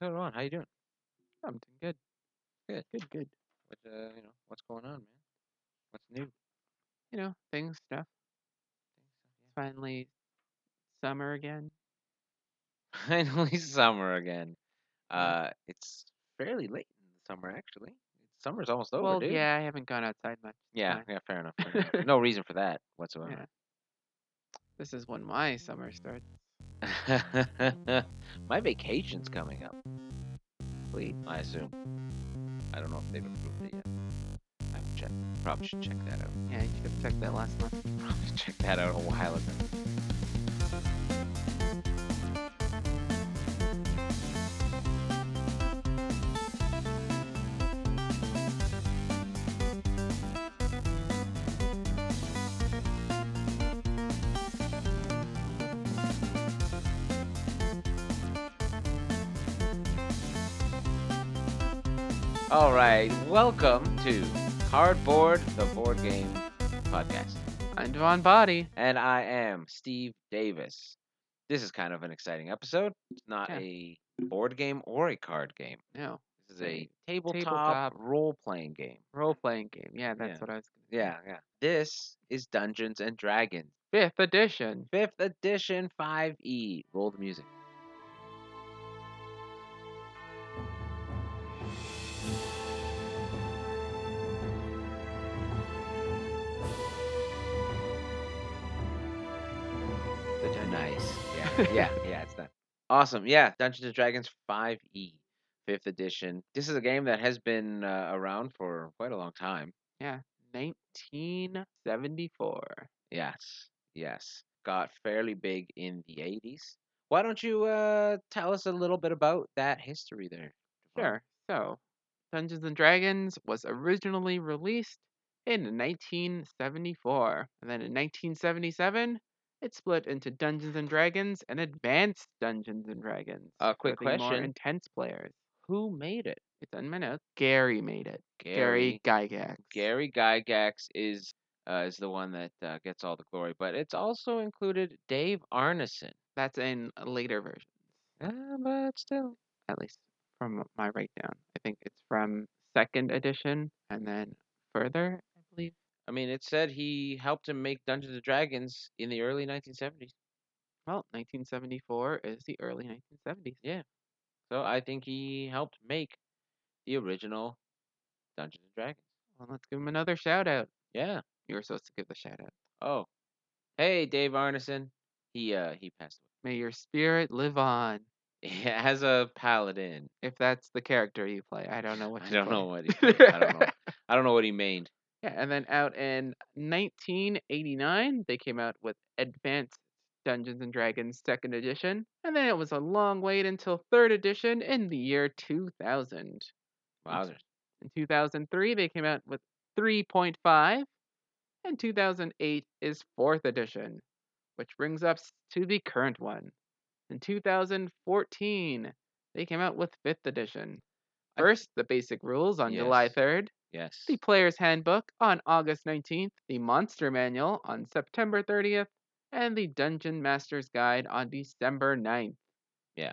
Do I. How you doing? I'm doing good. Good. Good, good. What uh, you know, what's going on, man? What's new? You know, things, stuff. Finally, summer again. Finally, summer again. Uh, it's fairly late in the summer, actually. Summer's almost over, well, dude. yeah, I haven't gone outside much. Yeah, yeah, fair enough. fair enough. no reason for that whatsoever. Yeah. This is when my summer starts. My vacation's coming up. Sweet. I assume. I don't know if they've approved it yet. I haven't checked. Probably should check that out. Yeah, you should have checked that last month. Probably check that out a while ago. All right, welcome to Cardboard, the board game podcast. I'm Devon Body. And I am Steve Davis. This is kind of an exciting episode. It's not Yeah. a board game or a card game. No, This is A tabletop, tabletop role playing game. role playing game. Yeah, that's Yeah. what I was gonna say. Yeah, yeah. This is Dungeons and Dragons, Fifth edition. 5th edition 5e. Roll the music. Nice. Yeah, yeah, yeah, it's done. Awesome. Yeah, Dungeons and Dragons 5e, 5th edition. This is a game that has been uh, around for quite a long time. Yeah, 1974. Yes, yes. Got fairly big in the 80s. Why don't you uh, tell us a little bit about that history there? Sure. So, Dungeons and Dragons was originally released in 1974, and then in 1977, it split into Dungeons and Dragons and Advanced Dungeons and Dragons. A quick for the more intense players. Who made it? It's on my notes. Gary made it. Gary, Gygax. Gary Gygax is uh, is the one that uh, gets all the glory, but it's also included Dave Arneson. That's in later versions, Uh, but still, at least from my write down. I think it's from second edition and then further, I believe. I mean, it said he helped him make Dungeons and Dragons in the early 1970s. Well, 1974 is the early 1970s. Yeah, so I think he helped make the original Dungeons and Dragons. Well, let's give him another shout out. Yeah. You were supposed to give the shout out. Oh, hey, Dave Arneson. He uh he passed May your spirit live on. away. As a paladin. If that's the character you play, I don't know what. I don't play. know what he. I don't know. I don't know what he mained. Yeah, and then out in 1989, they came out with Advanced Dungeons and Dragons Second Edition, and then it was a long wait until Third Edition in the year 2000. Wowzers. In 2003, they came out with 3.5, and 2008 is Fourth Edition, which brings us to the current one. In 2014, they came out with Fifth Edition. First, the basic rules on July 3rd, Yes. the Player's Handbook on August 19th, the Monster Manual on September 30th, and the Dungeon Master's Guide on December 9th. Yeah.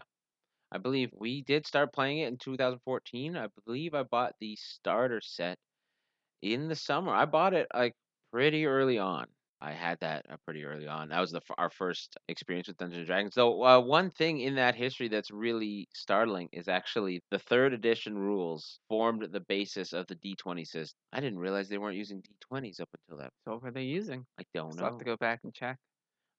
I believe we did start playing it in 2014. I believe I bought the starter set in the summer. I bought it like pretty early on. I had that uh, pretty early on. That was the f- our first experience with Dungeons and Dragons. So uh, one thing in that history that's really startling is actually the third edition rules formed the basis of the D20 system. I didn't realize they weren't using D20s up until that. So what were they using? I don't Still have know. to go back and check.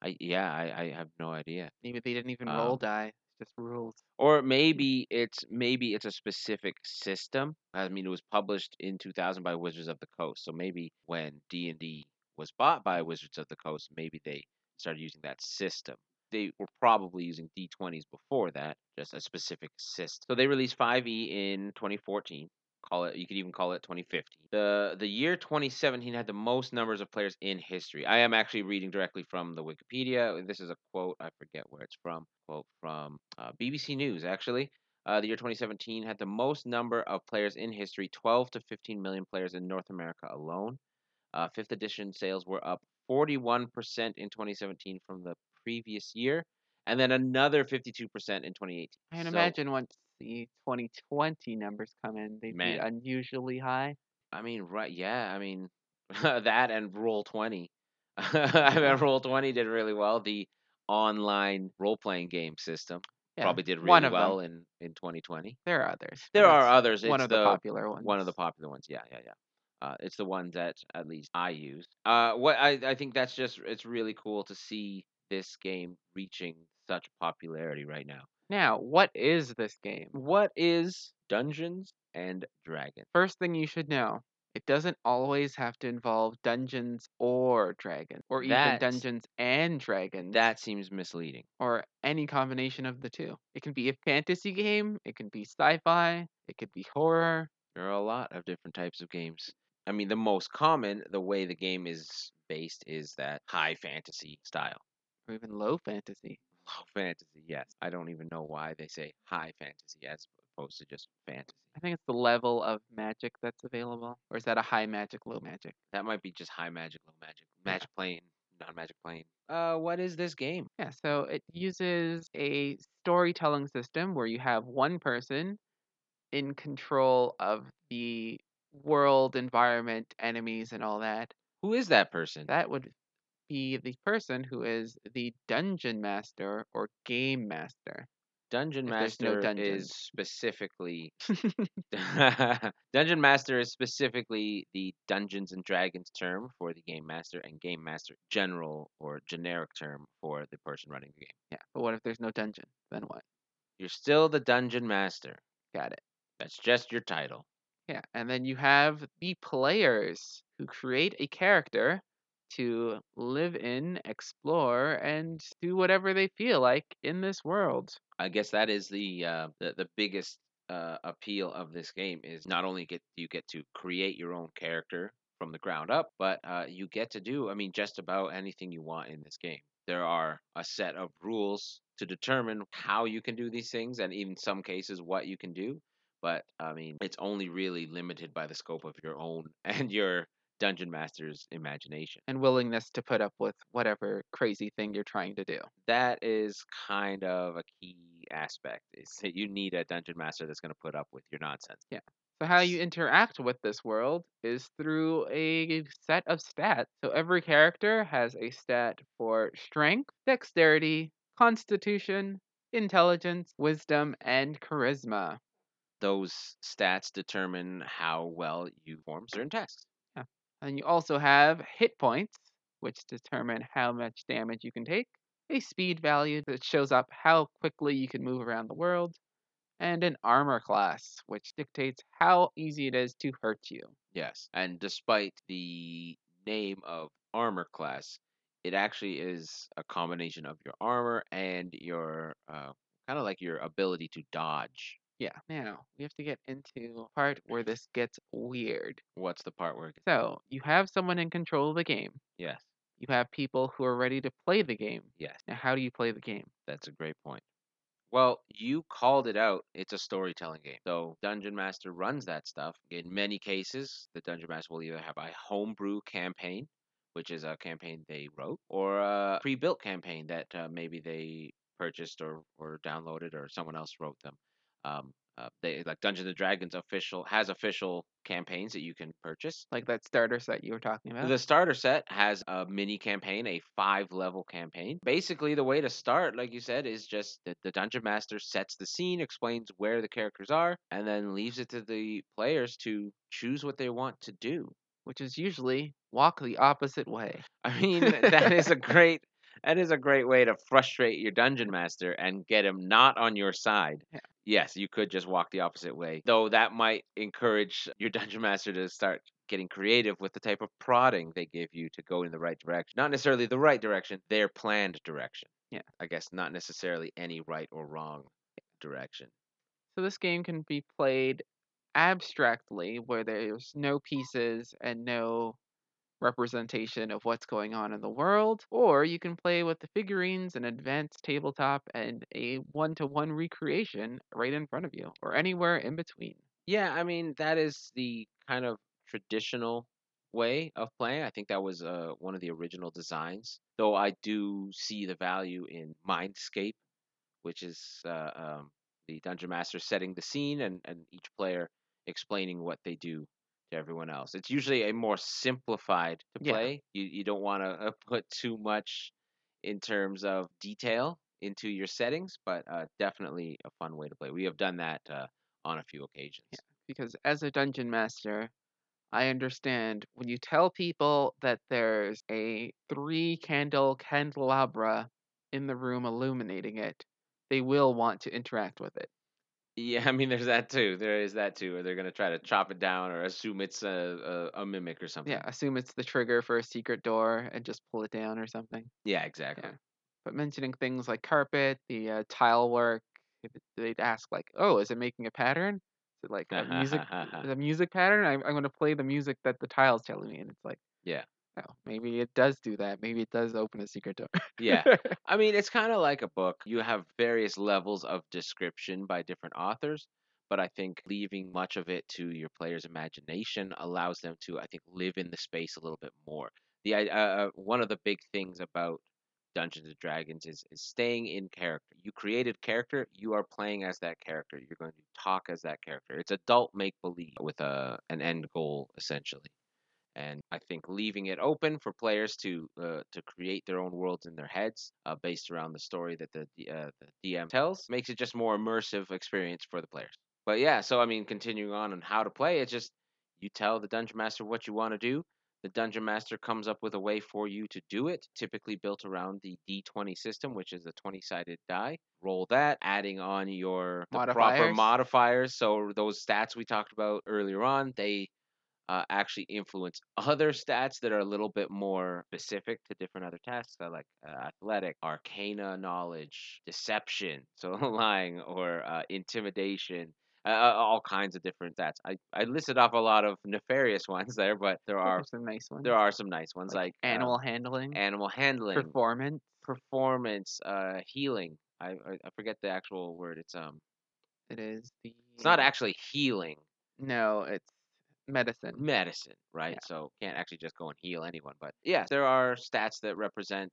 I yeah, I, I have no idea. Maybe they didn't even roll Um, die. It's just rules. or maybe it's maybe it's a specific system. I mean, it was published in 2000 by Wizards of the Coast, so maybe when D and D was bought by Wizards of the Coast, maybe they started using that system. They were probably using D20s before that, just a specific system. So they released 5e in 2014. Call it, you could even call it 2015. The the year 2017 had the most numbers of players in history. I am actually reading directly from the Wikipedia. This is a quote. I forget where it's from. Quote from uh, BBC News, actually. Uh, the year 2017 had the most number of players in history 12 to 15 million players in North America alone. Uh, fifth edition sales were up 41% in 2017 from the previous year, and then another 52% in 2018. I can So- imagine once the 2020 numbers come in, they'd be unusually high. I mean, right? Yeah, I mean that and Roll20. I Yeah. mean, Roll Twenty did really well. The online role playing game system Yeah, probably did one really of them. well in in 2020. There are others. There are others. One It's of the, the popular ones. one of the popular ones. Yeah, yeah, yeah. Uh, it's the one that at least I use. Uh, what I I think that's just it's really cool to see this game reaching such popularity right now. Now, what is this game? What is Dungeons and Dragons? First thing you should know, it doesn't always have to involve dungeons or dragons, or even dungeons and dragons, that seems misleading. or any combination of the two. It can be a fantasy game, it can be sci-fi, it could be horror. There are a lot of different types of games. I mean, the most common, the way the game is based, is that high fantasy style. or even low fantasy. Low fantasy, yes. I don't even know why they say high fantasy as opposed to just fantasy. I think it's the level of magic that's available. Or is that a high magic, low magic? That might be just high magic, low magic, Yeah. magic plane, non magic plane. Uh, what is this game? Yeah, so it uses a storytelling system where you have one person in control of the world, environment, enemies, and all that. Who is that person? That would be the person who is the dungeon master or game master. Dungeon if there's no Master dungeon. is specifically Dungeon Master is specifically the Dungeons and Dragons term for the game master, and Game Master general or generic term for the person running the game. Yeah, but what if there's no dungeon? Then what? You're still the Dungeon Master. Got it. That's just your title. Yeah, and then you have the players who create a character to live in, explore, and do whatever they feel like in this world. I guess that is the uh, the, the biggest uh, appeal of this game is not only get you get to create your own character from the ground up, but uh, you get to do I mean just about anything you want in this game. There are a set of rules to determine how you can do these things, and in some cases what you can do. But I mean, it's only really limited by the scope of your own and your dungeon master's imagination. and willingness to put up with whatever crazy thing you're trying to do. that is kind of a key aspect is that you need a dungeon master that's going to put up with your nonsense Yeah. So how you interact with this world is through a set of stats. So every character has a stat for strength, dexterity, constitution, intelligence, wisdom, and charisma. Those stats determine how well you perform certain tasks Yeah. And you also have hit points, which determine how much damage you can take, a speed value that shows up how quickly you can move around the world, and an armor class, which dictates how easy it is to hurt you. yes and despite the name of armor class it actually is a combination of your armor and your uh, kind of like your ability to dodge Yeah. Now, we have to get into a part where this gets weird. what's the part where So, you have someone in control of the game. yes You have people who are ready to play the game. yes Now, how do you play the game? That's a great point. Well, you called it out. It's a storytelling game. So Dungeon Master runs that stuff. In many cases, the Dungeon Master will either have a homebrew campaign, which is a campaign they wrote, or a pre-built campaign that uh, maybe they purchased or, or downloaded or someone else wrote them. Um, uh, they like Dungeons and Dragons official has official campaigns that you can purchase. Like that starter set you were talking about? The starter set has a mini campaign, a five level campaign. Basically, the way to start, like you said, is just that the dungeon master sets the scene, explains where the characters are, and then leaves it to the players to choose what they want to do. Which is usually walk the opposite way. I mean, that is a great that is a great way to frustrate your dungeon master and get him not on your side. Yeah. Yes, you could just walk the opposite way. Though that might encourage your dungeon master to start getting creative with the type of prodding they give you to go in the right direction. Not necessarily the right direction, their planned direction. Yeah. I guess not necessarily any right or wrong direction. So, this game can be played abstractly, where there's no pieces and no representation of what's going on in the world, or you can play with the figurines, an advanced tabletop, and a one to one recreation right in front of you, or anywhere in between. Yeah, I mean that is the kind of traditional way of playing. I think that was uh, one of the original designs. Though I do see the value in Mindscape, which is uh, um, the dungeon master setting the scene and, and each player explaining what they do to everyone else. It's usually a more simplified to Yeah. play. You you don't want to uh, put too much in terms of detail into your settings, but uh, definitely a fun way to play. We have done that uh, on a few occasions. Yeah, because as a dungeon master, I understand when you tell people that there's a three candle candelabra in the room illuminating it, they will want to interact with it. Yeah, I mean, there's that too. There is that too. Or they're gonna try to chop it down or assume it's a a, a mimic or something. Yeah, assume it's the trigger for a secret door and just pull it down or something. Yeah, exactly. Yeah. But mentioning things like carpet, the uh, tile work, it- they'd ask like, "Oh, is it making a pattern? Is it like a music, a music pattern? I, I'm going to play the music that the tile's telling me." And it's like, Yeah. Oh, maybe it does do that. Maybe it does open a secret door. Yeah. I mean, it's kind of like a book. You have various levels of description by different authors, but I think leaving much of it to your player's imagination allows them to, I think, live in the space a little bit more. The uh, uh, one of the big things about Dungeons and Dragons is is staying in character. You created character, you are playing as that character. You're going to talk as that character. It's adult make believe with a an end goal essentially. And I think leaving it open for players to uh, to create their own worlds in their heads, uh, based around the story that the uh, the DM tells, makes it just more immersive experience for the players. But yeah, so I mean, continuing on on how to play, it's just you tell the dungeon master what you want to do. The dungeon master comes up with a way for you to do it, typically built around the D20 system, which is a 20-sided die. Roll that, adding on your the proper Modifiers. modifiers. So those stats we talked about earlier on, they uh, actually influence other stats that are a little bit more specific to different other tasks, like uh, athletic, arcana knowledge, deception, so lying, or uh, intimidation. Uh, uh, all kinds of different stats. I, I listed off a lot of nefarious ones there, but there are some nice ones. there are some nice ones like, uh, animal handling, animal handling, performance. performance, uh, healing. I, I I forget the actual word. It's um It is the. it's not actually healing. No, it's medicine. medicine, right? Yeah. So can't actually just go and heal anyone. But yeah, there are stats that represent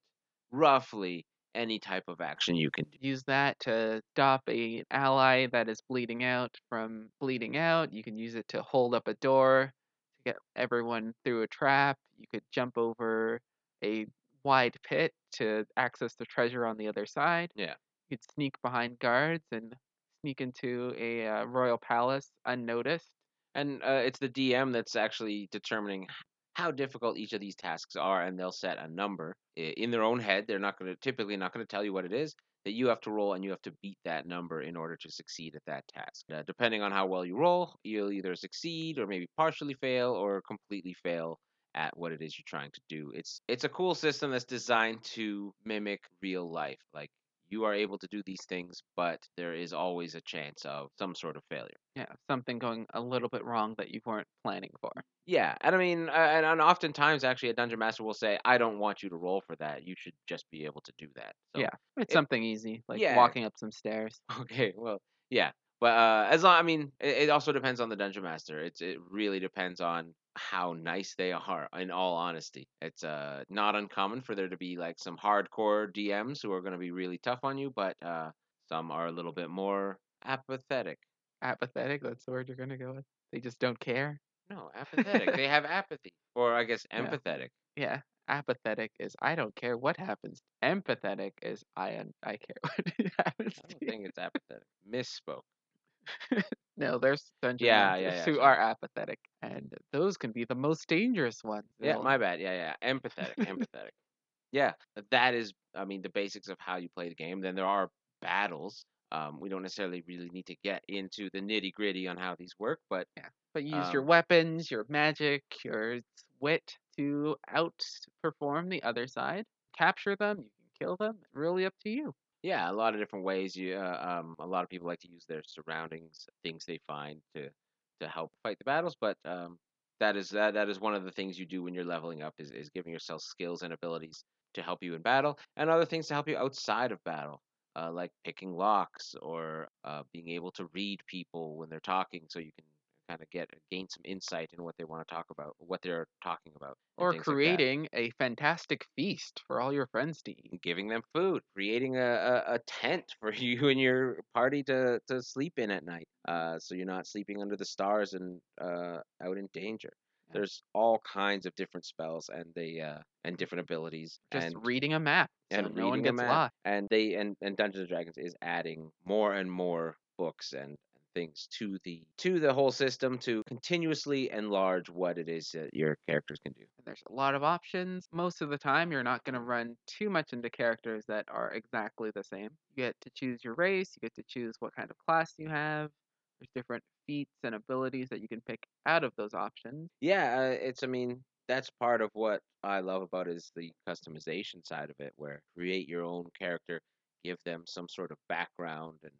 roughly any type of action you can do. Use that to stop a ally that is bleeding out from bleeding out. You can use it to hold up a door to get everyone through a trap. You could jump over a wide pit to access the treasure on the other side. Yeah. You could sneak behind guards and sneak into a uh, royal palace unnoticed. And uh, it's the DM that's actually determining how difficult each of these tasks are, and they'll set a number in their own head. They're not going to typically not going to tell you what it is that you have to roll, and you have to beat that number in order to succeed at that task. Uh, depending on how well you roll, you'll either succeed or maybe partially fail or completely fail at what it is you're trying to do. It's it's a cool system that's designed to mimic real life. Like you are able to do these things, but there is always a chance of some sort of failure. Yeah, something going a little bit wrong that you weren't planning for. Yeah, and I mean, uh, and, and oftentimes actually a dungeon master will say, "I don't want you to roll for that. You should just be able to do that." So, Yeah, it's it- something easy, like yeah. walking up some stairs. Okay, well, yeah, but uh, as long, I mean, it, it also depends on the dungeon master. It's it really depends on how nice they are. In all honesty, it's uh not uncommon for there to be like some hardcore DMs who are going to be really tough on you, but uh, some are a little bit more apathetic. Apathetic, that's the word you're gonna go with. They just don't care. No, apathetic. they have apathy, or I guess empathetic. Yeah, apathetic is I don't care what happens. Empathetic is I I care what happens. I don't think it's apathetic. Misspoke. No, there's dungeon Yeah, yeah, masters yeah, who sorry. are apathetic, and those can be the most dangerous ones. Yeah, my bad. Yeah, yeah. Empathetic, empathetic. Yeah, that is, I mean, the basics of how you play the game. Then there are battles. Um, we don't necessarily really need to get into the nitty gritty on how these work, but yeah. But you use your Um, weapons, your magic, your wit to outperform the other side. Capture them, you can kill them. Really up to you. Yeah, a lot of different ways. You, uh, um, a lot of people like to use their surroundings, things they find to to help fight the battles. But um, that is that that is one of the things you do when you're leveling up is is giving yourself skills and abilities to help you in battle, and other things to help you outside of battle. Uh, like picking locks or uh, being able to read people when they're talking, so you can kind of get gain some insight in what they want to talk about, what they're talking about, Or things like creating a fantastic feast for all your friends to eat. Giving them food, creating a, a, a tent for you and your party to, to sleep in at night, uh, so you're not sleeping under the stars and uh, out in danger. Yeah. There's all kinds of different spells and they uh, and different abilities Just and reading a map, so and no one gets lost. And they and, and Dungeons and Dragons is adding more and more books and things to the to the whole system to continuously enlarge what it is that your characters can do. There's a lot of options. Most of the time, you're not going to run too much into characters that are exactly the same. You get to choose your race, you get to choose what kind of class you have. There's different feats and abilities that you can pick out of those options. Yeah, uh, it's I mean that's part of what I love about is the customization side of it, where create your own character, give them some sort of background and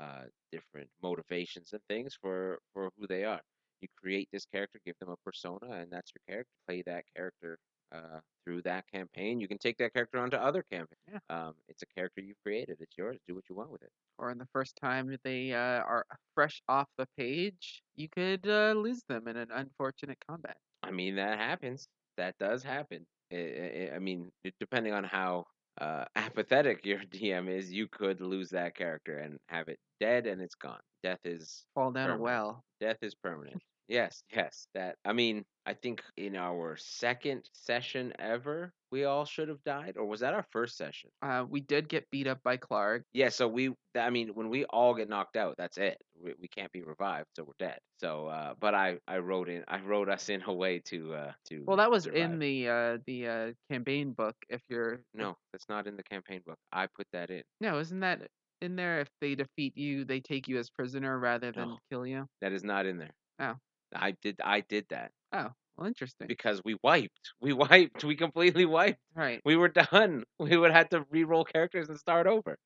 uh, different motivations and things for for who they are. You create this character, give them a persona, and that's your character. Play that character uh, through that campaign. You can take that character onto other campaigns. Yeah. Um, it's a character you created. It's yours. Do what you want with it. Or in the first time they uh, are fresh off the page, you could uh, lose them in an unfortunate combat. I mean, that happens. That does happen. I, I, I mean, depending on how uh, apathetic your DM is, you could lose that character and have it dead and it's gone. Death is Fall down a well. death is permanent. yes, yes. That I mean, I think in our second session ever, we all should have died, or was that our first session? Uh, we did get beat up by Klarg. Yeah. So we, I mean, when we all get knocked out, that's it. We, we can't be revived, so we're dead. So, uh, but I, I wrote in, I wrote us in a way to, uh, to. Well, that was survive. in the uh, the uh, campaign book. If you're No, that's not in the campaign book. I put that in. no, isn't that in there? If they defeat you, they take you as prisoner rather than No. kill you. That is not in there. Oh. I did I did that Oh, well, interesting. because we wiped. We wiped. We completely wiped. right. We were done. We would have to re-roll characters and start over.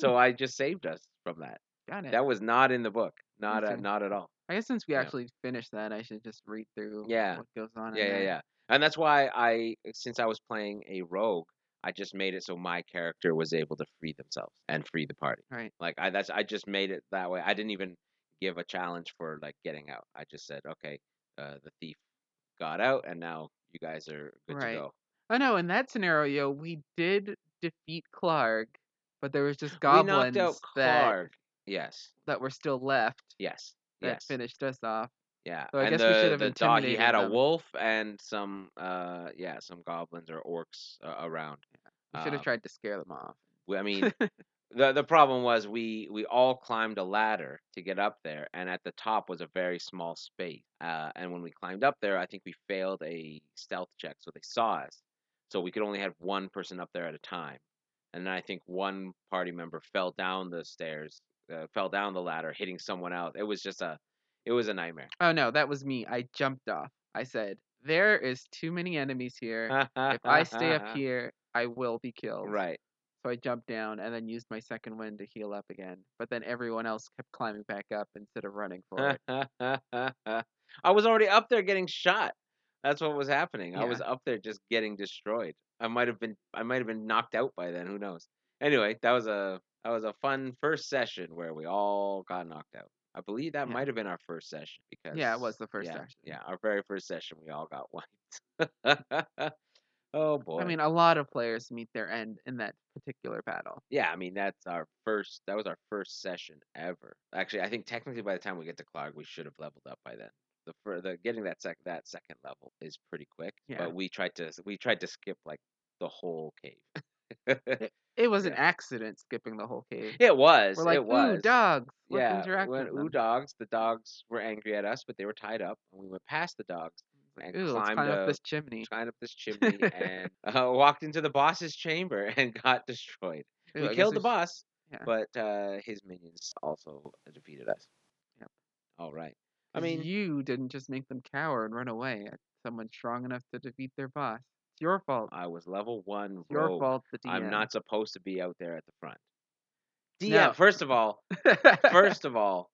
So I just saved us from that. Got it. That was not in the book. Not Okay. at, not at all. I guess since we yeah. actually finished that, I should just read through Yeah. what goes on. Yeah, yeah, yeah. And that's why I since I was playing a rogue, I just made it so my character was able to free themselves and free the party. Right. Like I that's I just made it that way. I didn't even give a challenge for like getting out. I just said, okay, uh, the thief got out, and now you guys are good Right. to go. Oh no, in that scenario, we did defeat Klarg, but there was just we goblins that Yes, that were still left yes, that yes. finished us off. Yeah, So I and guess the we should have the dog he had a wolf and some uh yeah some goblins or orcs uh, around. We should have Um, tried to scare them off. I mean, the the problem was we we all climbed a ladder to get up there, and at the top was a very small space. Uh, and when we climbed up there, I think we failed a stealth check, so they saw us. So we could only have one person up there at a time. And then I think one party member fell down the stairs, uh, fell down the ladder, hitting someone else. It was just a, it was a nightmare. Oh no, that was me. I jumped off. I said, "There is too many enemies here. if I stay up here, I will be killed." right. So I jumped down and then used my second wind to heal up again. But then everyone else kept climbing back up instead of running for it. I was already up there getting shot. That's what was happening. I was up there just getting destroyed. I might have been I might have been knocked out by then, who knows. Anyway, that was a that was a fun first session where we all got knocked out. I believe that Yeah. might have been our first session because Yeah, it was the first yeah, session. Yeah, our very first session we all got wiped. Oh boy. I mean, a lot of players meet their end in that particular battle. Yeah, I mean that's our first. That was our first session ever. Actually, I think technically by the time we get to Klarg, we should have leveled up by then. The for the getting that sec that second level is pretty quick. Yeah. But we tried to we tried to skip like the whole cave. It was an accident skipping the whole cave. it was. We're like, it was. ooh, dogs. Let's yeah. interact when with ooh dogs, the dogs were angry at us, but they were tied up, and we went past the dogs and climbed climb a- up this chimney. climbed up this chimney and uh, walked into the boss's chamber and got destroyed. We killed the boss, yeah. but uh, his minions also defeated us. Yep. All right. I mean, you didn't just make them cower and run away at someone strong enough to defeat their boss. It's your fault. I was level one It's your rogue. fault. The DM. I'm not supposed to be out there at the front. DM, No. first of all, first of all,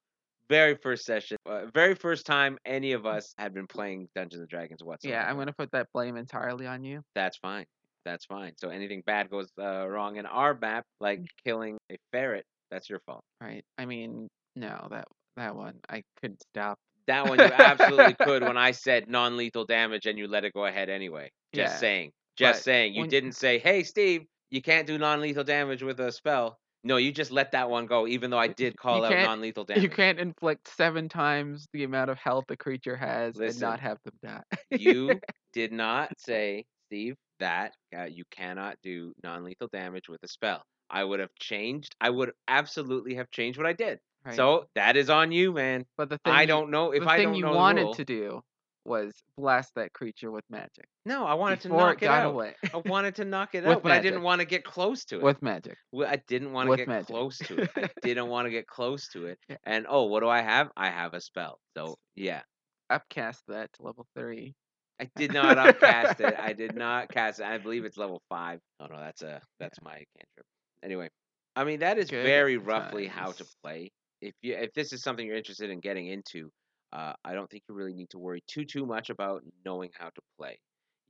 very first session, uh, very first time any of us had been playing Dungeons and Dragons whatsoever. yeah, I'm gonna put that blame entirely on you. That's fine. That's fine. So anything bad goes uh, wrong in our map, like Mm. killing a ferret, that's your fault. Right. I mean, no, that that one I couldn't stop That one you absolutely could when I said non-lethal damage and you let it go ahead anyway. Just Yeah, saying. Just but saying. You when didn't say, "Hey, Steve, you can't do non-lethal damage with a spell." No, you just let that one go, even though I did call out non-lethal damage. you can't inflict 7 times the amount of health a creature has and not have them die. you did not say, Steve, that uh, you cannot do non-lethal damage with a spell. I would have changed. I would absolutely have changed what I did. Right. So that is on you, man. But the thing I don't know if the I thing don't you know wanted to do was blast that creature with magic No, I wanted to before knock it got out. away. I wanted to knock it With out, but I didn't magic. want to get close to it. With magic. Well, I didn't want to With get magic. close to it. I didn't want to get close to it. Yeah. And oh, what do I have? I have a spell. So yeah, Upcast that to level 3. I did not upcast it. I did not cast it. I believe it's level five. Oh no, that's a that's my cantrip. Anyway, I mean that is Good very roughly how to times. play. If you if this is something you're interested in getting into, uh, I don't think you really need to worry too too much about knowing how to play.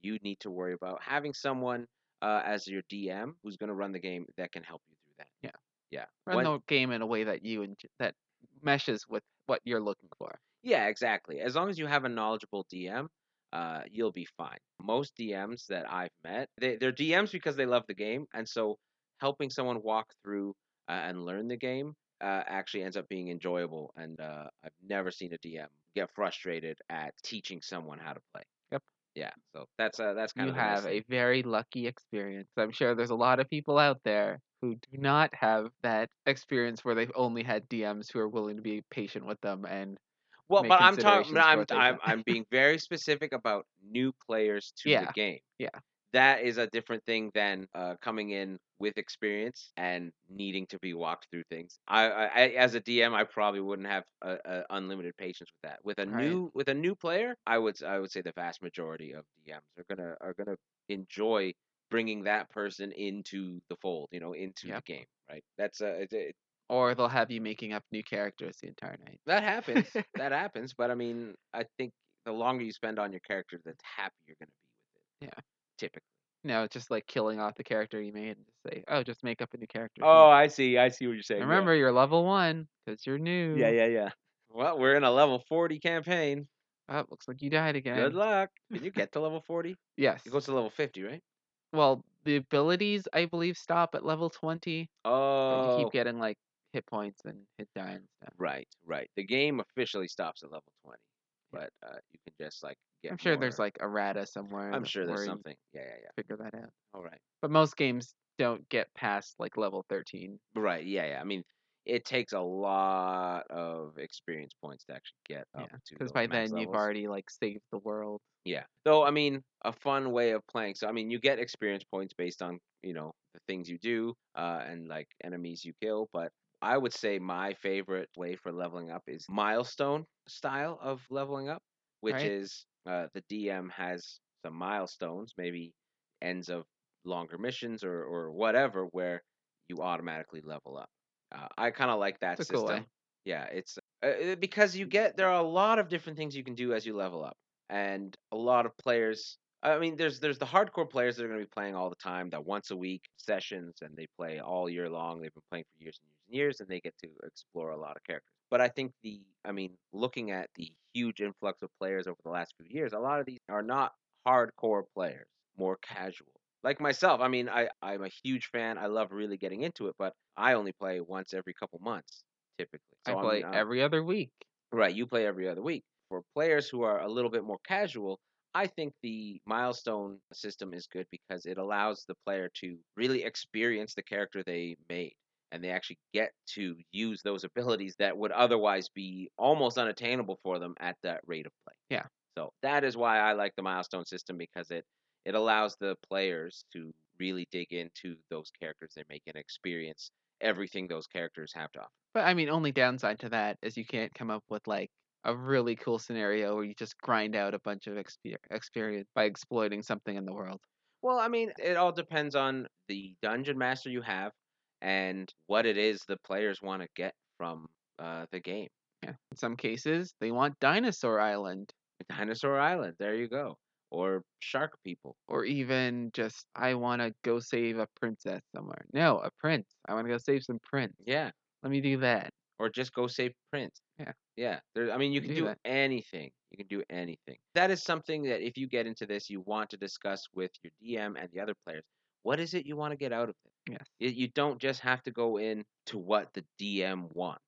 You need to worry about having someone uh, as your DM who's going to run the game that can help you through that. Yeah. Yeah. Run When- the game in a way that you and that meshes with what you're looking for. Yeah, exactly. As long as you have a knowledgeable DM, uh, you'll be fine. Most DMs that I've met, they, they're DMs because they love the game, and so helping someone walk through uh, and learn the game uh, actually ends up being enjoyable. And uh, I've never seen a DM get frustrated at teaching someone how to play. Yep. Yeah. So that's uh, that's kind You of nice have a very lucky experience. I'm sure there's a lot of people out there who do not have that experience where they've only had DMs who are willing to be patient with them and Well, but I'm talking. I'm I'm. I'm being very specific about new players to Yeah, the game. yeah. That is a different thing than uh, coming in with experience and needing to be walked through things. I, I, as a DM, I probably wouldn't have a, a unlimited patience with that. With a Right. new with a new player, I would I would say the vast majority of DMs are gonna are gonna enjoy bringing that person into the fold. You know, into Yep. the game. Right. That's a it, it, Or they'll have you making up new characters the entire night. that happens. that happens. But I mean, I think the longer you spend on your character, the happier you're gonna be with it. Yeah. Typically. No, it's just like killing off the character you made and just say, oh, just make up a new character. Oh, I see. I see what you're saying. And yeah. remember, you're level one because you're new. Yeah, yeah, yeah. Well, we're in a level 40 campaign. Oh, looks like you died again. Good luck. Can you get to level 40? Yes. It goes to level 50, right? Well, the abilities I believe stop at level twenty. but Oh, you keep oh. getting like hit points and hit die and stuff. right, right. The game officially stops at level 20, Yeah. But uh, you can just like get. I'm sure there's more- like errata somewhere. I'm sure there's where you something. Yeah, yeah, yeah. Figure that out. All right. But most games don't get past like level thirteen. Right. Yeah, yeah. I mean, it takes a lot of experience points to actually get Yeah, up to. because by then you've already like saved the world. Yeah. Though I mean, a fun way of playing. So I mean, you get experience points based on you know the things you do uh, and like enemies you kill. But I would say my favorite way for leveling up is milestone style of leveling up, which Right. is uh, the DM has some milestones, maybe ends of longer missions or or whatever, where you automatically level up. Uh, I kind of like that It's a cool system. Yeah, it's uh, uh, because you get there are a lot of different things you can do as you level up, and a lot of players. I mean, there's there's the hardcore players that are going to be playing all the time, that once a week sessions, and they play all year long. They've been playing for years and years and years, and they get to explore a lot of characters. But I think the, I mean, looking at the huge influx of players over the last few years, a lot of these are not hardcore players, more casual. Like myself, I mean, I I'm a huge fan. I love really getting into it, but I only play once every couple months, typically. I play I'm- every other week. Right, you play every other week. For players who are a little bit more casual, I think the milestone system is good because it allows the player to really experience the character they made and they actually get to use those abilities that would otherwise be almost unattainable for them at that rate of play. Yeah. So that is why I like the milestone system because it it allows the players to really dig into those characters they make and experience everything those characters have to offer. But I mean, only downside to that is you can't come up with like a really cool scenario where you just grind out a bunch of exper- experience by exploiting something in the world. Well, I mean, it all depends on the dungeon master you have and what it is the players want to get from uh, the game. Yeah. In some cases, they want Dinosaur Island, Dinosaur Island, there you go. Or Shark People. or even just I want to go save a princess somewhere. No, a prince. I want to go save some prince. Yeah. Let me do that. or just go save Prince. Yeah. Yeah. There, I mean, you can Do do anything. You can do anything. That is something that if you get into this, you want to discuss with your DM and the other players. What is it you want to get out of it? Yes. You, you don't just have to go in to what the DM wants.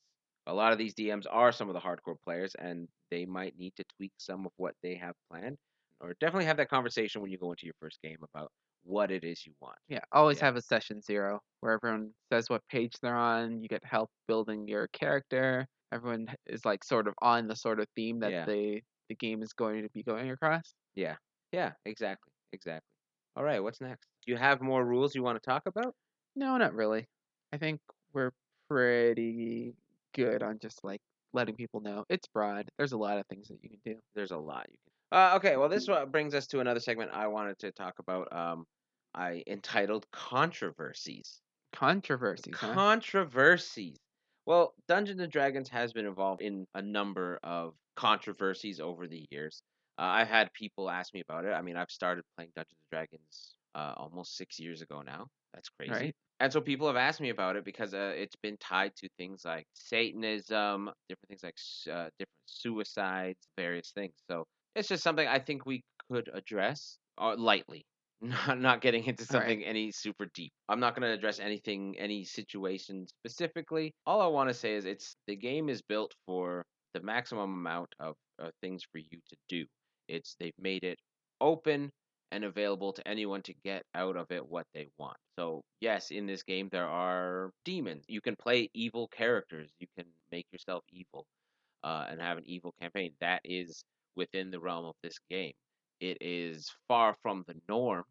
A lot of these DMs are some of the hardcore players, and they might need to tweak some of what they have planned, or definitely have that conversation when you go into your first game about what it is you want. Yeah, always Yeah. have a session zero where everyone says what page they're on. You get help building your character. Everyone is like sort of on the sort of theme that Yeah. the the game is going to be going across. Yeah. Yeah, exactly. Exactly. All right, what's next? Do you have more rules you want to talk about? No, not really. I think we're pretty good on just like letting people know it's broad. There's a lot of things that you can do. There's a lot you can. Uh, okay, well, this one brings us to another segment I wanted to talk about. Um, I entitled controversies. Controversies, huh? Controversies. Well, Dungeons and Dragons has been involved in a number of controversies over the years. Uh, I've had people ask me about it. I mean, I've started playing Dungeons and Dragons uh, almost six years ago now. That's crazy. Right? And so people have asked me about it because uh, it's been tied to things like Satanism, different things like uh, different suicides, various things. So it's just something I think we could address uh, lightly, not not getting into All right. something any super deep. I'm not going to address anything, any situation specifically. All I want to say is it's the game is built for the maximum amount of uh, things for you to do. It's they've made it open and available to anyone to get out of it what they want. So, yes, in this game there are demons. You can play evil characters. You can make yourself evil uh, and have an evil campaign. That is within the realm of this game. It is far from the norm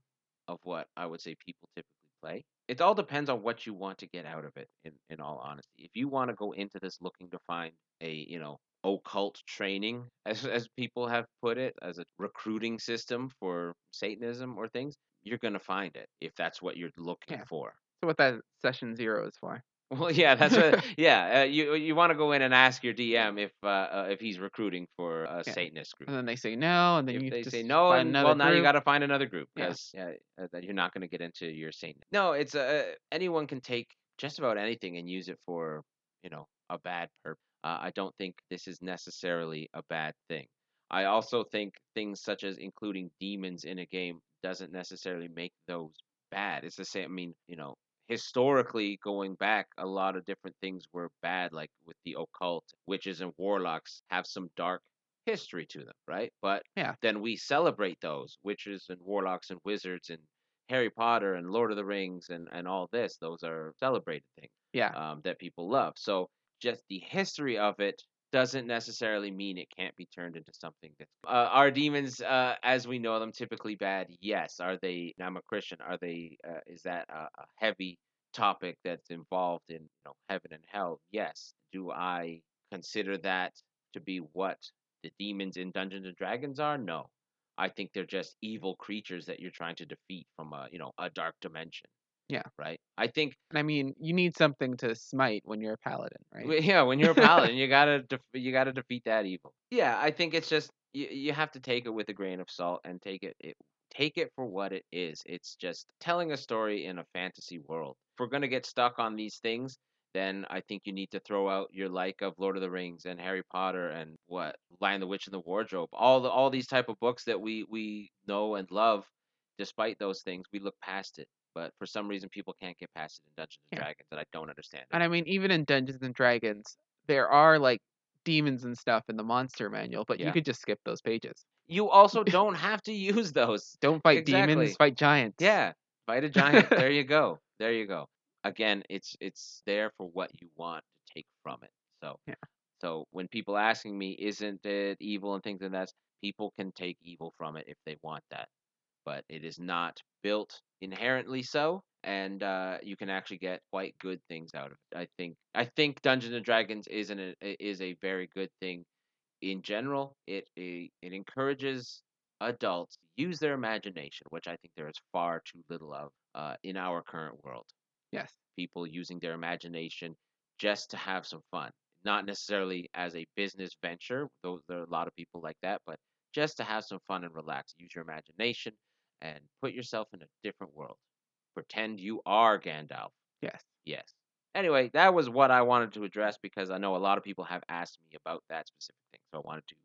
of what I would say people typically play. It all depends on what you want to get out of it. In in all honesty, if you want to go into this looking to find a you know occult training, as as people have put it, as a recruiting system for Satanism or things, you're gonna find it if that's what you're looking Yeah. for. So what that session zero is for. Well, yeah, that's what. yeah, uh, you you want to go in and ask your DM if uh, uh, if he's recruiting for a Yeah. Satanist group. And then they say no, and then If you they just say no, and, well, now you got to find another group Yeah. because yeah, uh, that you're not going to get into your Satan. No, it's uh, anyone can take just about anything and use it for you know a bad purpose. Uh, I don't think this is necessarily a bad thing. I also think things such as including demons in a game doesn't necessarily make those bad. It's the same. I mean, you know, historically going back, a lot of different things were bad, like with the occult, witches and warlocks have some dark history to them, right? But Yeah. then we celebrate those witches and warlocks and wizards and Harry Potter and Lord of the Rings and, and all this. Those are celebrated things Yeah. um, that people love. So just the history of it doesn't necessarily mean it can't be turned into something that's. Uh, are demons, uh, as we know them, typically bad? Yes. Are they? I'm a Christian. Are they? Uh, is that a, a heavy topic that's involved in you know heaven and hell? Yes. Do I consider that to be what the demons in Dungeons and Dragons are? No. I think they're just evil creatures that you're trying to defeat from a you know a dark dimension. Yeah. Right. I think I mean, you need something to smite when you're a paladin, right? Yeah, when you're a paladin, you gotta def- you gotta defeat that evil. Yeah, I think it's just you, you have to take it with a grain of salt and take it, it take it for what it is. It's just telling a story in a fantasy world. If we're gonna get stuck on these things, then I think you need to throw out your like of Lord of the Rings and Harry Potter and what Lion the Witch and the Wardrobe. All the all these type of books that we we know and love. Despite those things, we look past it. But for some reason, people can't get past it in Dungeons and Yeah. Dragons, and I don't understand it. And I mean, even in Dungeons and Dragons, there are like demons and stuff in the monster manual, but Yeah. you could just skip those pages. You also don't have to use those. Don't fight Exactly. demons, fight giants. Yeah, fight a giant. there you go. There you go. Again, it's it's there for what you want to take from it. So Yeah. so when people asking me, isn't it evil and things like that, people can take evil from it if they want that, but it is not built inherently so, and uh, you can actually get quite good things out of it. I think I think Dungeons and Dragons is an is a very good thing in general. It it, it encourages adults to use their imagination, which I think there is far too little of uh, in our current world. Yes. People using their imagination just to have some fun, not necessarily as a business venture. Though there are a lot of people like that, but just to have some fun and relax. Use your imagination and put yourself in a different world. Pretend you are Gandalf. Yes. Yes. Anyway, that was what I wanted to address because I know a lot of people have asked me about that specific thing, so I wanted to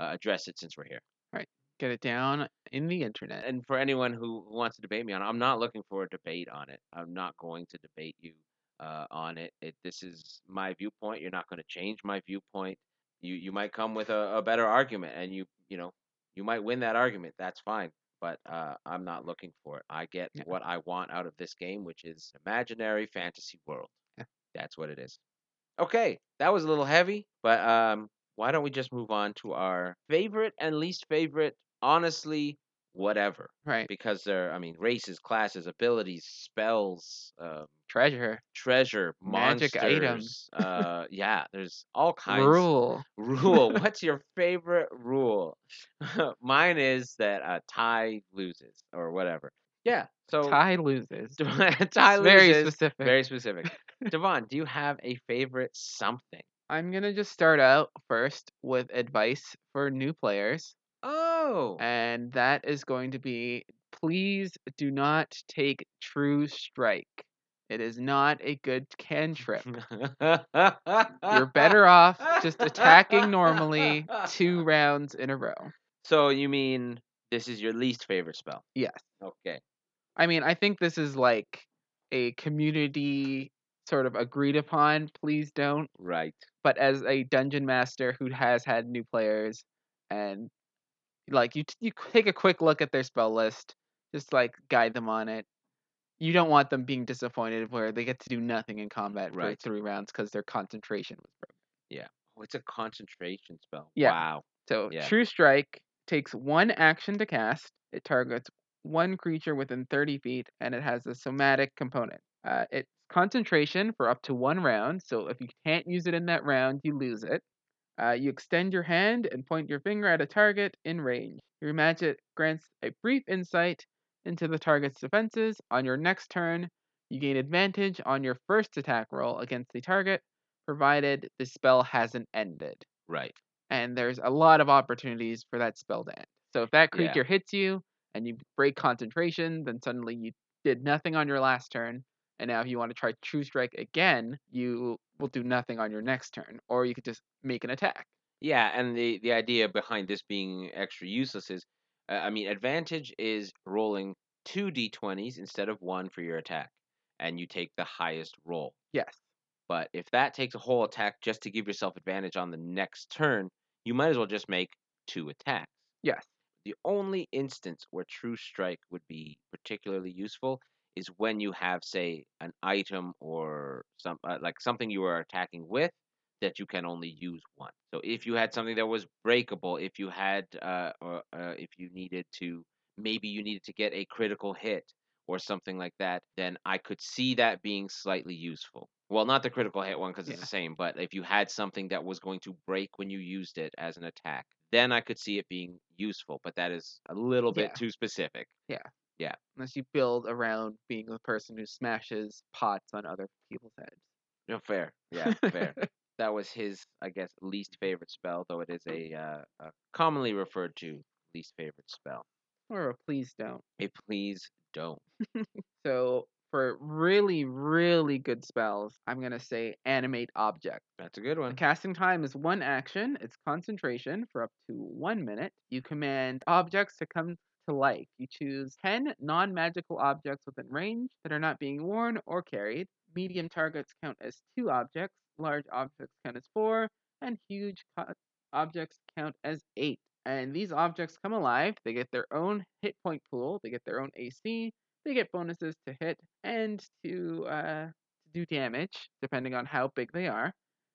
uh, address it since we're here. Right. Get it down in the internet. And for anyone who wants to debate me on it, I'm not looking for a debate on it. I'm not going to debate you uh, on it. it. This is my viewpoint. You're not going to change my viewpoint. You you might come with a, a better argument, and you you know you might win that argument. That's fine. But uh, I'm not looking for it. I get Yeah. what I want out of this game, which is imaginary fantasy world. Yeah. That's what it is. Okay, that was a little heavy, but um, why don't we just move on to our favorite and least favorite? Honestly, whatever, Right. because they're I mean races, classes, abilities, spells, um, Treasure. treasure, Magic monsters. Uh, yeah, there's all kinds. Rule. Rule. What's your favorite rule? Mine is that uh, tie loses or whatever. Yeah. So Tie loses. tie It's very loses. specific. Very specific. Devon, do you have a favorite something? I'm gonna just start out first with advice for new players, Oh. and that is going to be please do not take True Strike. It is not a good cantrip. You're better off just attacking normally two rounds in a row. So you mean this is your least favorite spell? Yes. Okay. I mean, I think this is like a community sort of agreed upon. Please don't. Right. But as a dungeon master who has had new players, and like you, t- you take a quick look at their spell list, just like guide them on it. You don't want them being disappointed where they get to do nothing in combat Right. for three rounds because their concentration was broken. Oh, it's a concentration spell. Yeah. Wow. So Yeah. True Strike takes one action to cast. It targets one creature within 30 feet, and it has a somatic component. Uh, it's concentration for up to one round. So if you can't use it in that round, you lose it. Uh, you extend your hand and point your finger at a target in range. Your magic grants a brief insight into the target's defenses. On your next turn, you gain advantage on your first attack roll against the target, provided the spell hasn't ended Right. and there's a lot of opportunities for that spell to end. So if that Yeah. creature hits you and you break concentration, then suddenly you did nothing on your last turn. And now if you want to try True Strike again, you will do nothing on your next turn. Or you could just make an attack. Yeah, and the the idea behind this being extra useless is, uh, I mean, advantage is rolling two d20s instead of one for your attack, and you take the highest roll. Yes. But if that takes a whole attack just to give yourself advantage on the next turn, you might as well just make two attacks. Yes. The only instance where True Strike would be particularly useful is when you have, say, an item or some uh, like something you are attacking with that you can only use one. So if you had something that was breakable, if you had, uh, or uh, if you needed to, maybe you needed to get a critical hit or something like that, then I could see that being slightly useful. Well, not the critical hit one because it's Yeah. the same, but if you had something that was going to break when you used it as an attack, then I could see it being useful. But that is a little bit Yeah. too specific. Yeah. Yeah. Unless you build around being the person who smashes pots on other people's heads. No, fair. Yeah, fair. that was his, I guess, least favorite spell, though it is a, uh, a commonly referred to least favorite spell. or a please don't. A please don't. So for really, really good spells, I'm gonna say animate object. That's a good The one. casting time is one action. It's concentration for up to one minute. You command objects to come to life. You choose 10 non magical objects within range that are not being worn or carried. Medium targets count as two objects, large objects count as four, and huge co- objects count as eight. And these objects come alive. They get their own hit point pool, they get their own AC, they get bonuses to hit and to uh, do damage, depending on how big they are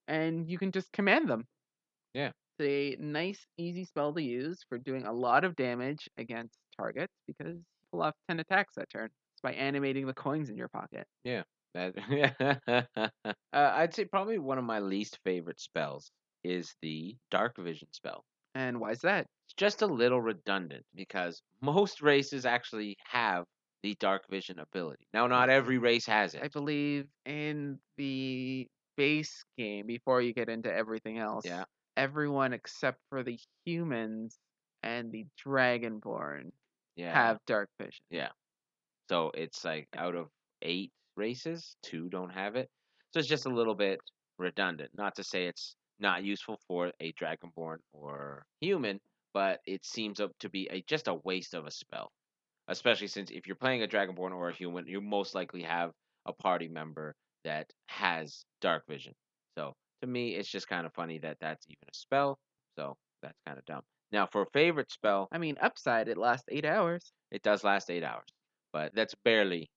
and you can just command them. Yeah. It's a nice, easy spell to use for doing a lot of damage against targets because you pull off 10 attacks that turn. It's by animating the coins in your pocket. That, uh, I'd say probably one of my least favorite spells is the Dark Vision spell. And why is that? It's just a little redundant because most races actually have the Dark Vision ability. Now, not every race has it. I believe in the base game, before you get into everything else, Yeah. everyone except for the humans and the Dragonborn Yeah. have dark vision. Yeah. So it's like out of eight races, two don't have it. So it's just a little bit redundant. Not to say it's not useful for a dragonborn or human, but it seems up to be a just a waste of a spell. Especially since if you're playing a dragonborn or a human, you most likely have a party member that has dark vision. So to me, it's just kind of funny that that's even a spell. So that's kind of dumb. Now for a favorite spell, I mean, upside, it lasts eight hours. it does last eight hours, but that's barely,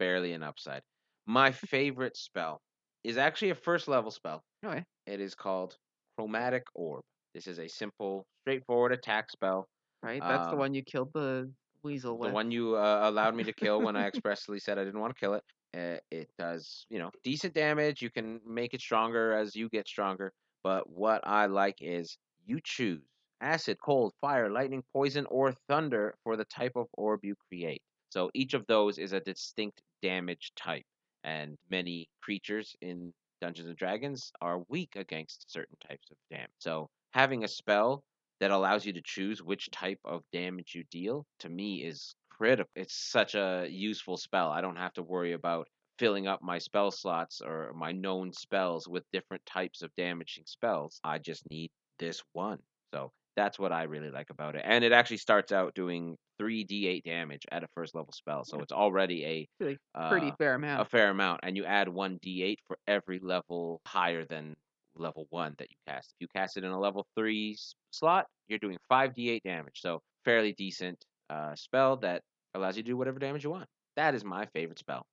barely an upside. My favorite spell is actually a first level spell. Okay. It is called Chromatic Orb. This is a simple, straightforward attack spell. Right? That's the Um, one you killed the weasel with. The one you uh, allowed me to kill when I expressly said I didn't want to kill it. Uh, it does, you know, decent damage. You can make it stronger as you get stronger. But what I like is you choose acid, cold, fire, lightning, poison, or thunder for the type of orb you create. So each of those is a distinct damage type, and many creatures in Dungeons and Dragons are weak against certain types of damage. So having a spell that allows you to choose which type of damage you deal to me is critical. It's such a useful spell. I don't have to worry about filling up my spell slots or my known spells with different types of damaging spells. I just need this one. So that's what I really like about it. And it actually starts out doing 3d8 damage at a first level spell. So it's already a Really uh, Pretty fair amount. a fair amount, and you add one d8 for every level higher than level one that you cast. If you cast it in a level three slot, you're doing five d8 damage. So fairly decent uh, spell that allows you to do whatever damage you want. That is my favorite spell.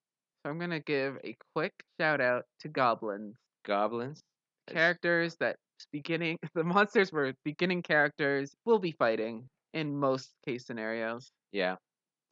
So I'm gonna give a quick shout out to goblins. Goblins. Characters that beginning the monsters were beginning characters will be fighting in most case scenarios. Yeah,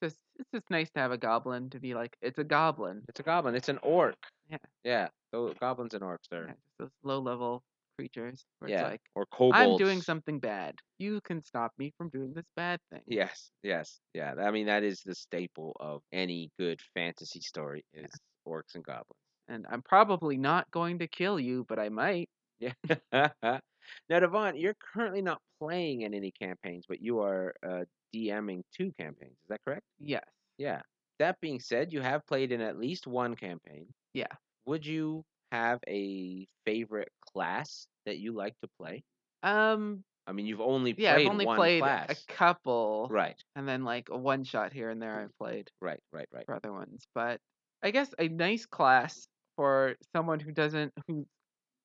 Just it's just nice to have a goblin to be like, it's a goblin. it's a goblin. It's an orc. Yeah. Yeah. So goblins and orcs Yeah, are. just those low level creatures where Yeah. it's like or kobolds. I'm doing something bad. You can stop me from doing this bad thing. Yes, yes, yeah. I mean, that is the staple of any good fantasy story is orcs and goblins. And I'm probably not going to kill you, but I might. Yeah. now, Devon, you're currently not playing in any campaigns, but you are uh, DMing two campaigns. Is that correct? Yes. Yeah. That being said, you have played in at least one campaign. Yeah. Would you have a favorite class that you like to play? Um. I mean, you've only Yeah, played I've only played class. a couple, Right, and then like a one shot here and there I've played right, right, right. for other ones. But I guess a nice class for someone who doesn't who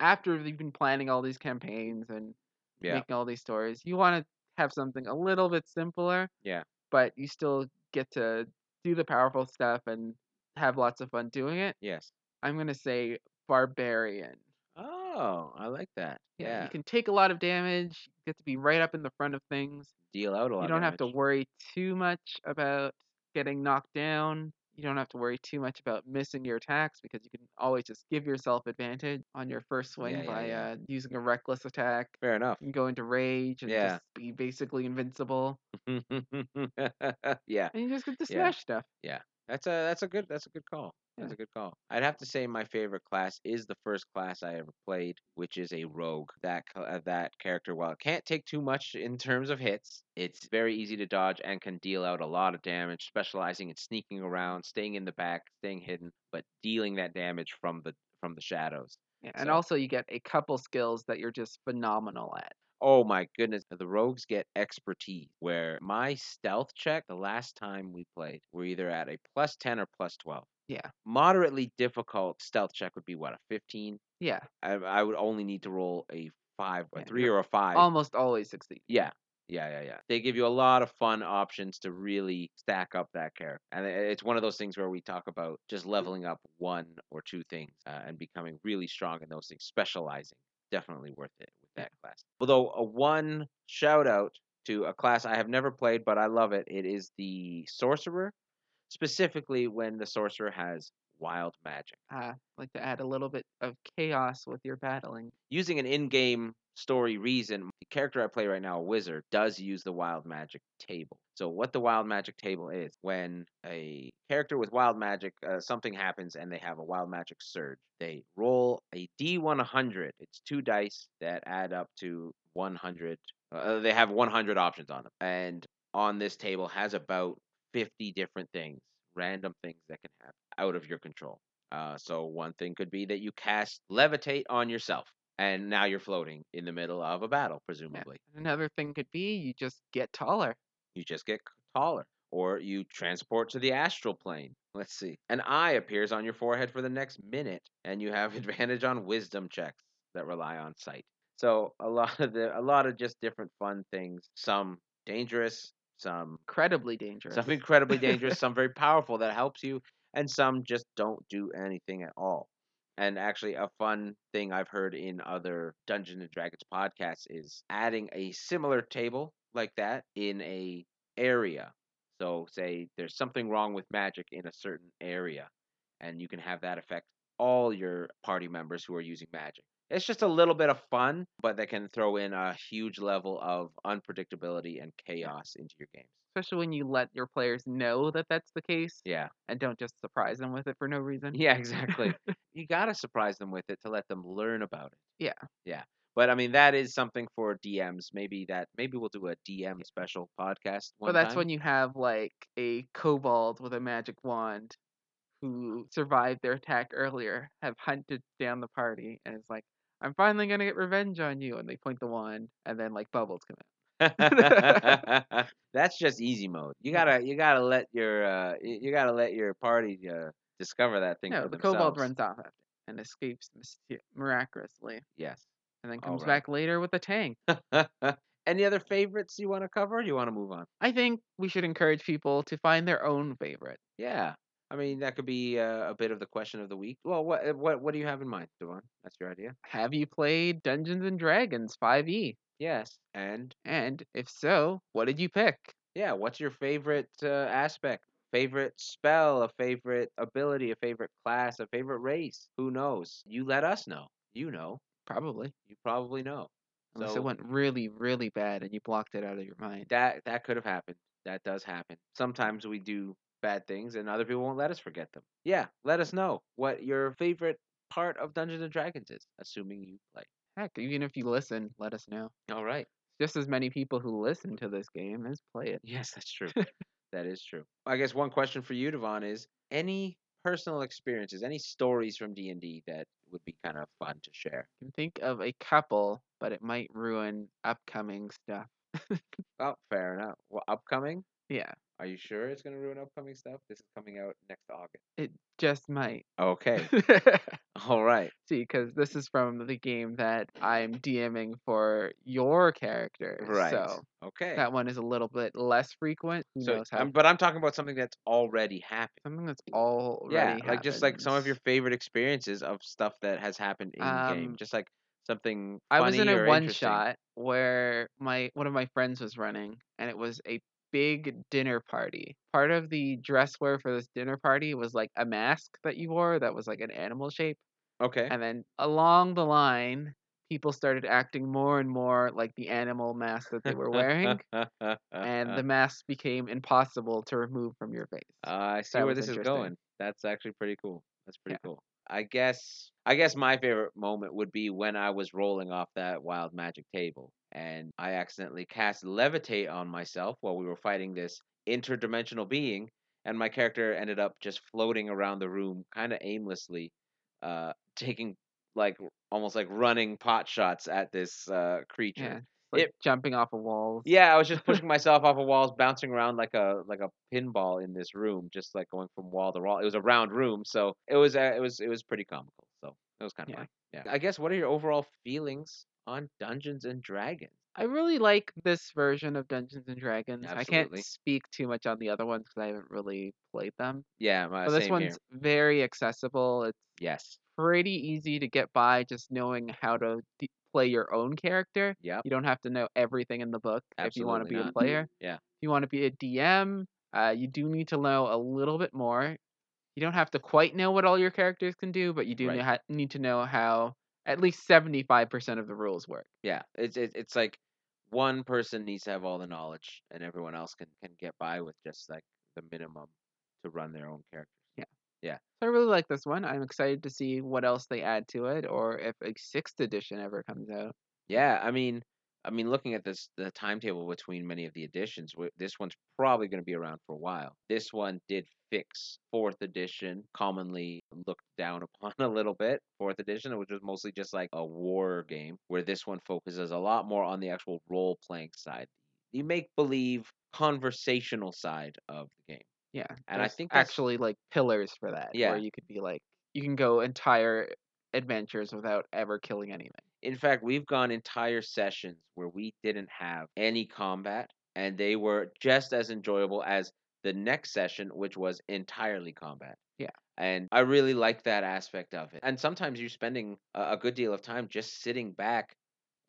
after you've been planning all these campaigns and Yeah, making all these stories, you want to have something a little bit simpler. Yeah. But you still get to do the powerful stuff and have lots of fun doing it. yes. I'm gonna say barbarian. Oh, I like that. Yeah, You can take a lot of damage. Get to be right up in the front of things. deal out a lot. You don't have to worry too much about getting knocked down. You don't have to worry too much about missing your attacks because you can always just give yourself advantage on your first swing Yeah, yeah, by yeah. Uh, using a reckless attack. Fair enough. You can go into rage and just be basically invincible, yeah, and you just get to Yeah. smash stuff. Yeah. That's a that's a good that's a good call. That's a good call. I'd have to say my favorite class is the first class I ever played, which is a rogue. That uh, that character, while it can't take too much in terms of hits, it's very easy to dodge and can deal out a lot of damage, specializing in sneaking around, staying in the back, staying hidden, but dealing that damage from the from the shadows. Yeah, and So- also you get a couple skills that you're just phenomenal at. Oh my goodness, the rogues get expertise. Where my stealth check the last time we played, we're either at a plus 10 or plus 12. Yeah. Moderately difficult stealth check would be what, a 15? Yeah, I, I would only need to roll a 5, a Yeah, 3 or a 5. almost always succeed. yeah. Yeah, yeah, yeah. They give you a lot of fun options to really stack up that character. And it's one of those things where we talk about just leveling up one or two things uh, and becoming really strong in those things, specializing. Definitely worth it with Yeah. that class. Although, a one shout out to a class I have never played, but I love it. It is the Sorcerer, specifically when the Sorcerer has wild magic. Uh, like to add a little bit of chaos with your battling. using an in-game story reason, the character I play right now, a wizard, does use the wild magic table. So what the wild magic table is, when a character with wild magic, uh, something happens and they have a wild magic surge, they roll a D100. It's two dice that add up to 100. Uh, they have 100 options on them, and on this table has about 50 different things, random things that can happen out of your control. Uh, so one thing could be that you cast levitate on yourself, and now you're floating in the middle of a battle, Yeah. presumably. Another thing could be you just get taller. You just get taller, or you transport to the astral plane. Let's see. An eye appears on your forehead for the next minute, and you have advantage on wisdom checks that rely on sight. So a lot of the a lot of just different fun things. Some dangerous, some Incredibly dangerous. some incredibly dangerous, some very powerful that helps you, and some just don't do anything at all. And actually, a fun thing I've heard in other Dungeons and Dragons podcasts is adding a similar table like that in a area. So, say there's something wrong with magic in a certain area, and you can have that affect all your party members who are using magic. It's just a little bit of fun, but that can throw in a huge level of unpredictability and chaos into your games. Especially when you let your players know that that's the case Yeah. and don't just surprise them with it for no reason. Yeah, exactly. you got to surprise them with it to let them learn about it. Yeah. Yeah. But I mean, that is something for DMs. Maybe that, maybe we'll do a DM special podcast. But that's time. when you have like a kobold with a magic wand who survived their attack earlier, have hunted down the party, and is like, I'm finally gonna get revenge on you, and they point the wand, and then like bubbles come out. That's just easy mode. You gotta, you gotta let your, uh, you gotta let your party uh, discover that thing No, for the themselves. kobold runs off after and escapes miraculously, Yes. and then comes right. back later with a tank. Any other favorites you want to cover? Or you want to move on? I think we should encourage people to find their own favorite. Yeah. I mean, that could be uh, a bit of the question of the week. Well, what uh, what what do you have in mind, Devon? That's your idea. Have you played Dungeons and Dragons 5e? Yes. And And if so, what did you pick? yeah, what's your favorite uh, aspect? Favorite spell, a favorite ability, a favorite class, a favorite race? Who knows? You let us know. You know. Probably. You probably know. Unless So- it went really, really bad and you blocked it out of your mind. That that could have happened. That does happen. Sometimes we do bad things and other people won't let us forget them. Yeah, let us know what your favorite part of Dungeons and Dragons is, assuming you play. Heck, even if you listen, let us know. All right. Just as many people who listen to this game as play it. Yes, that's true. that is true. I guess one question for you, Devon, is any personal experiences, any stories from D and D that would be kind of fun to share? I can think of a couple, but it might ruin upcoming stuff. Oh, fair enough. Well, upcoming? Yeah, Are you sure it's going to ruin upcoming stuff? This is coming out next August. it just might. Okay. All right. See, because this is from the game that I'm DMing for your character. Right. So Okay. that one is a little bit less frequent. Who so, knows how? um, but I'm talking about something that's already happened. something that's already Yeah, like just like some of your favorite experiences of stuff that has happened in game. Um, Just like something I was in a one shot where my one of my friends was running, and it was a big dinner party. Part of the dress wear for this dinner party was like a mask that you wore that was like an animal shape, Okay. and then along the line, people started acting more and more like the animal mask that they were wearing, and the mask became impossible to remove from your face. I see that where this is going. That's actually pretty cool. That's pretty Yeah. cool. I guess I guess my favorite moment would be when I was rolling off that wild magic table and I accidentally cast levitate on myself while we were fighting this interdimensional being and my character ended up just floating around the room kind of aimlessly uh taking like almost like running pot shots at this uh creature. Like it- jumping off of walls. Yeah, I was just pushing myself off of walls, bouncing around like a like a pinball in this room, just like going from wall to wall. It was a round room, so it was uh, it was it was pretty comical. So it was kind of Yeah. fun. Yeah. I guess what are your overall feelings on Dungeons and Dragons? I really like this version of Dungeons and Dragons. Absolutely. I can't speak too much on the other ones because I haven't really played them. Yeah, my, But this one's here. very accessible. It's Yes. pretty easy to get by just knowing how to d- play your own character. Yeah. You don't have to know everything in the book if you want to Absolutely be a player. Yeah. If you want to be a DM, uh, you do need to know a little bit more. You don't have to quite know what all your characters can do, but you do Right. ha- need to know how at least 75% of the rules work. Yeah. It's it, it's like one person needs to have all the knowledge, and everyone else can can get by with just like the minimum to run their own characters. So I really like this one. I'm excited to see what else they add to it or if a sixth edition ever comes out. Yeah, I mean, I mean, looking at this, the timetable between many of the editions, this one's probably going to be around for a while. This one did fix fourth edition, commonly looked down upon a little bit. Fourth edition, which was mostly just like a war game, where this one focuses a lot more on the actual role playing side, the make believe conversational side of the game. Yeah, And I think actually like pillars for that, Yeah. where you could be like, you can go entire adventures without ever killing anything. In fact, we've gone entire sessions where we didn't have any combat, and they were just as enjoyable as the next session, which was entirely combat. Yeah. And I really like that aspect of it. And sometimes you're spending a, a good deal of time just sitting back,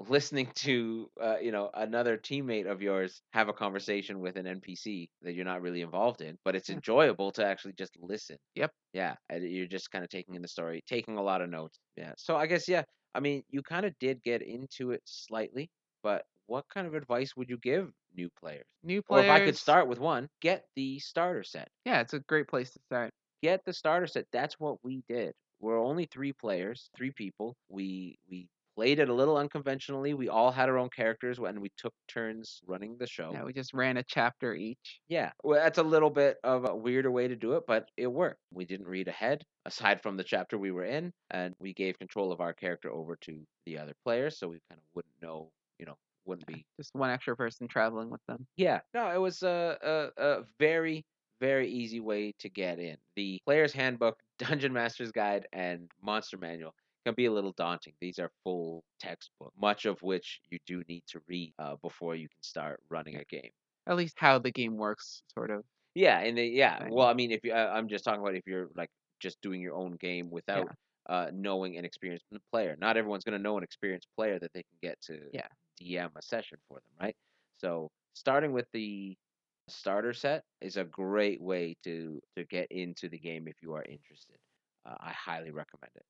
listening to, uh, you know, another teammate of yours have a conversation with an NPC that you're not really involved in, but it's enjoyable to actually just listen. Yep. Yeah, and you're just kind of taking in the story, taking a lot of notes. Yeah. So I guess yeah, I mean, you kind of did get into it slightly, but what kind of advice would you give new players? New Or players. if I could start with one, get the starter set. Yeah, it's a great place to start. Get the starter set. That's what we did. We're only three players, three people. We we played it a little unconventionally. We all had our own characters and we took turns running the show. Yeah, we just ran a chapter each. Yeah, well, that's a little bit of a weirder way to do it, but it worked. We didn't read ahead, aside from the chapter we were in, and we gave control of our character over to the other players, so we kind of wouldn't know, you know, wouldn't be. Just one extra person traveling with them. Yeah, no, it was a, a, a very, very easy way to get in. The Player's Handbook, Dungeon Master's Guide, and Monster Manual can be a little daunting. These are full textbook, much of which you do need to read uh, before you can start running a game. At least how the game works, sort of. Yeah, and the, yeah. Well, I mean, if you, I, I'm just talking about if you're like just doing your own game without uh, knowing an experienced player. Not everyone's going to know an experienced player that they can get to Yeah. DM a session for them, right? So starting with the starter set is a great way to to get into the game if you are interested. Uh, I highly recommend it.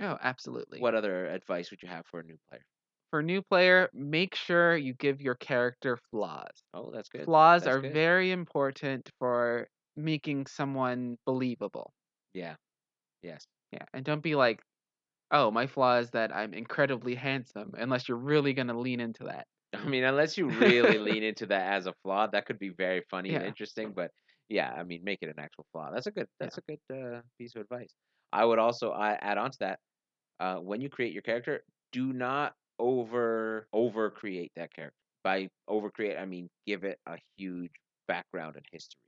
Oh, absolutely. What other advice would you have for a new player? For a new player, make sure you give your character flaws. Oh, that's good. Flaws That's are good. very important for making someone believable. Yeah. Yes. Yeah, and don't be like, "Oh, my flaw is that I'm incredibly handsome," unless you're really gonna lean into that. I mean, unless you really lean into that as a flaw, that could be very funny and interesting. But yeah, I mean, make it an actual flaw. That's a good. That's a good uh, piece of advice. I would also add on to that. Uh, when you create your character, do not over over create that character. By over create, I mean give it a huge background and history.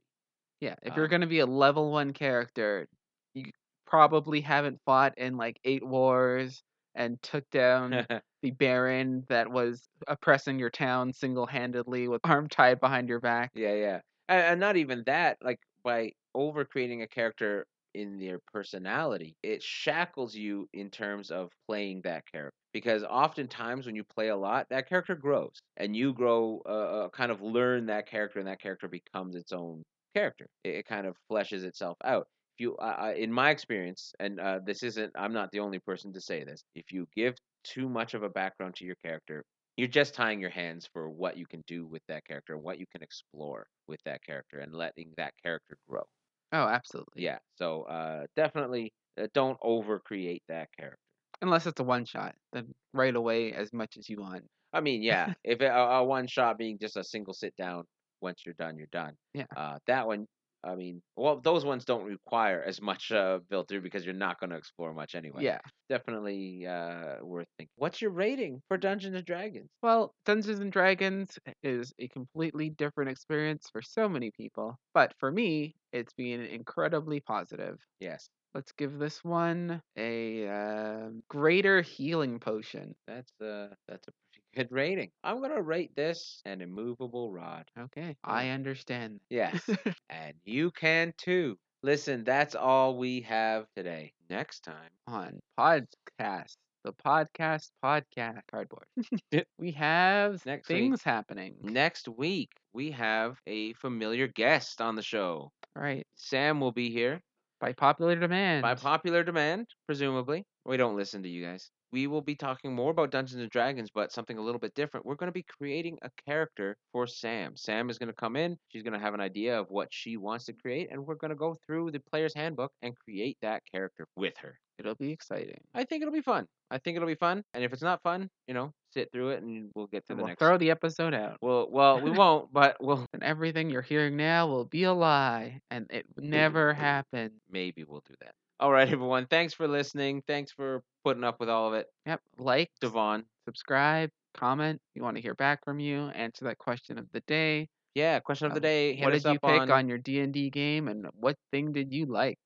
Yeah, if you're Um, gonna be a level one character, you probably haven't fought in like eight wars and took down the Baron that was oppressing your town single handedly with arm tied behind your back. Yeah, yeah. And, and not even that, like by over creating a character in their personality, it shackles you in terms of playing that character. Because oftentimes when you play a lot, that character grows and you grow, uh, uh, kind of learn that character and that character becomes its own character. It, it kind of fleshes itself out. If you, uh, in my experience, and uh, this isn't, I'm not the only person to say this, if you give too much of a background to your character, you're just tying your hands for what you can do with that character, what you can explore with that character, and letting that character grow. Oh, absolutely. Yeah. So uh, definitely uh, don't over create that character. Unless it's a one shot, then write away as much as you want. I mean, yeah, if it, a, a one shot being just a single sit down, once you're done, you're done. Yeah. Uh, that one, I mean, well, those ones don't require as much uh, built through because you're not going to explore much anyway. Yeah. Definitely uh, worth thinking. What's your rating for Dungeons and Dragons? Well, Dungeons and Dragons is a completely different experience for so many people, but for me, it's been incredibly positive. Yes. Let's give this one a um greater healing potion. That's uh that's a good rating. I'm gonna rate this an immovable rod. Okay, um, I understand. Yes. and you can too. Listen, that's all we have today. Next time. On podcast, the podcast podcast cardboard. we have Next week. things happening. Next week we have a familiar guest on the show. Right, Sam will be here by popular demand. by popular demand, presumably. We don't listen to you guys. We will be talking more about Dungeons and Dragons, but something a little bit different. We're going to be creating a character for Sam. Sam is going to come in. She's going to have an idea of what she wants to create, and we're going to go through the player's handbook and create that character with her. It'll be exciting. I think it'll be fun. I think it'll be fun. And if it's not fun, you know, sit through it and we'll get to And the we'll next. throw the episode out. Well, well, we won't, but we'll And everything you're hearing now will be a lie, and it never happened. maybe we'll do that. All right, everyone. Thanks for listening. Thanks for putting up with all of it. Yep. Like, Devon. subscribe, comment. We want to hear back from you. Answer that question of the day. Yeah, question of the Um, day. Hit what did you pick on, on your D and D game, and what thing did you like?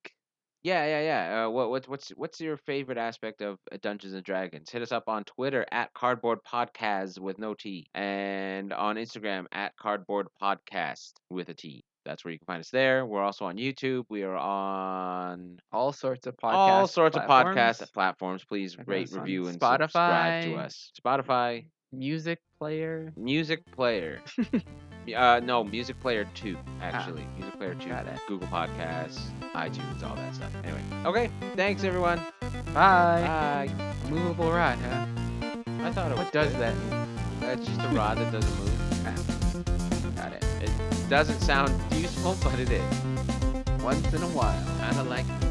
Yeah, yeah, yeah. Uh, what, what's what's what's your favorite aspect of uh, Dungeons and Dragons? Hit us up on Twitter at Cardboard Podcast with no T, and on Instagram at Cardboard Podcast with a T. That's where you can find us there. We're also on YouTube. We are on All sorts of podcasts. all sorts of platforms, podcast platforms. Please Check rate, review, and subscribe to us. Spotify, music player. Music Player. uh, no, Music Player Two actually. Music Player Two. Ah, got it. Google Podcasts, iTunes, all that stuff. Anyway, okay. Thanks everyone. Bye. Bye. Movable rod, huh? I thought it was. What does good. that mean? That's just a rod that doesn't move. Doesn't sound useful, but it is. Once in a while. Kind of like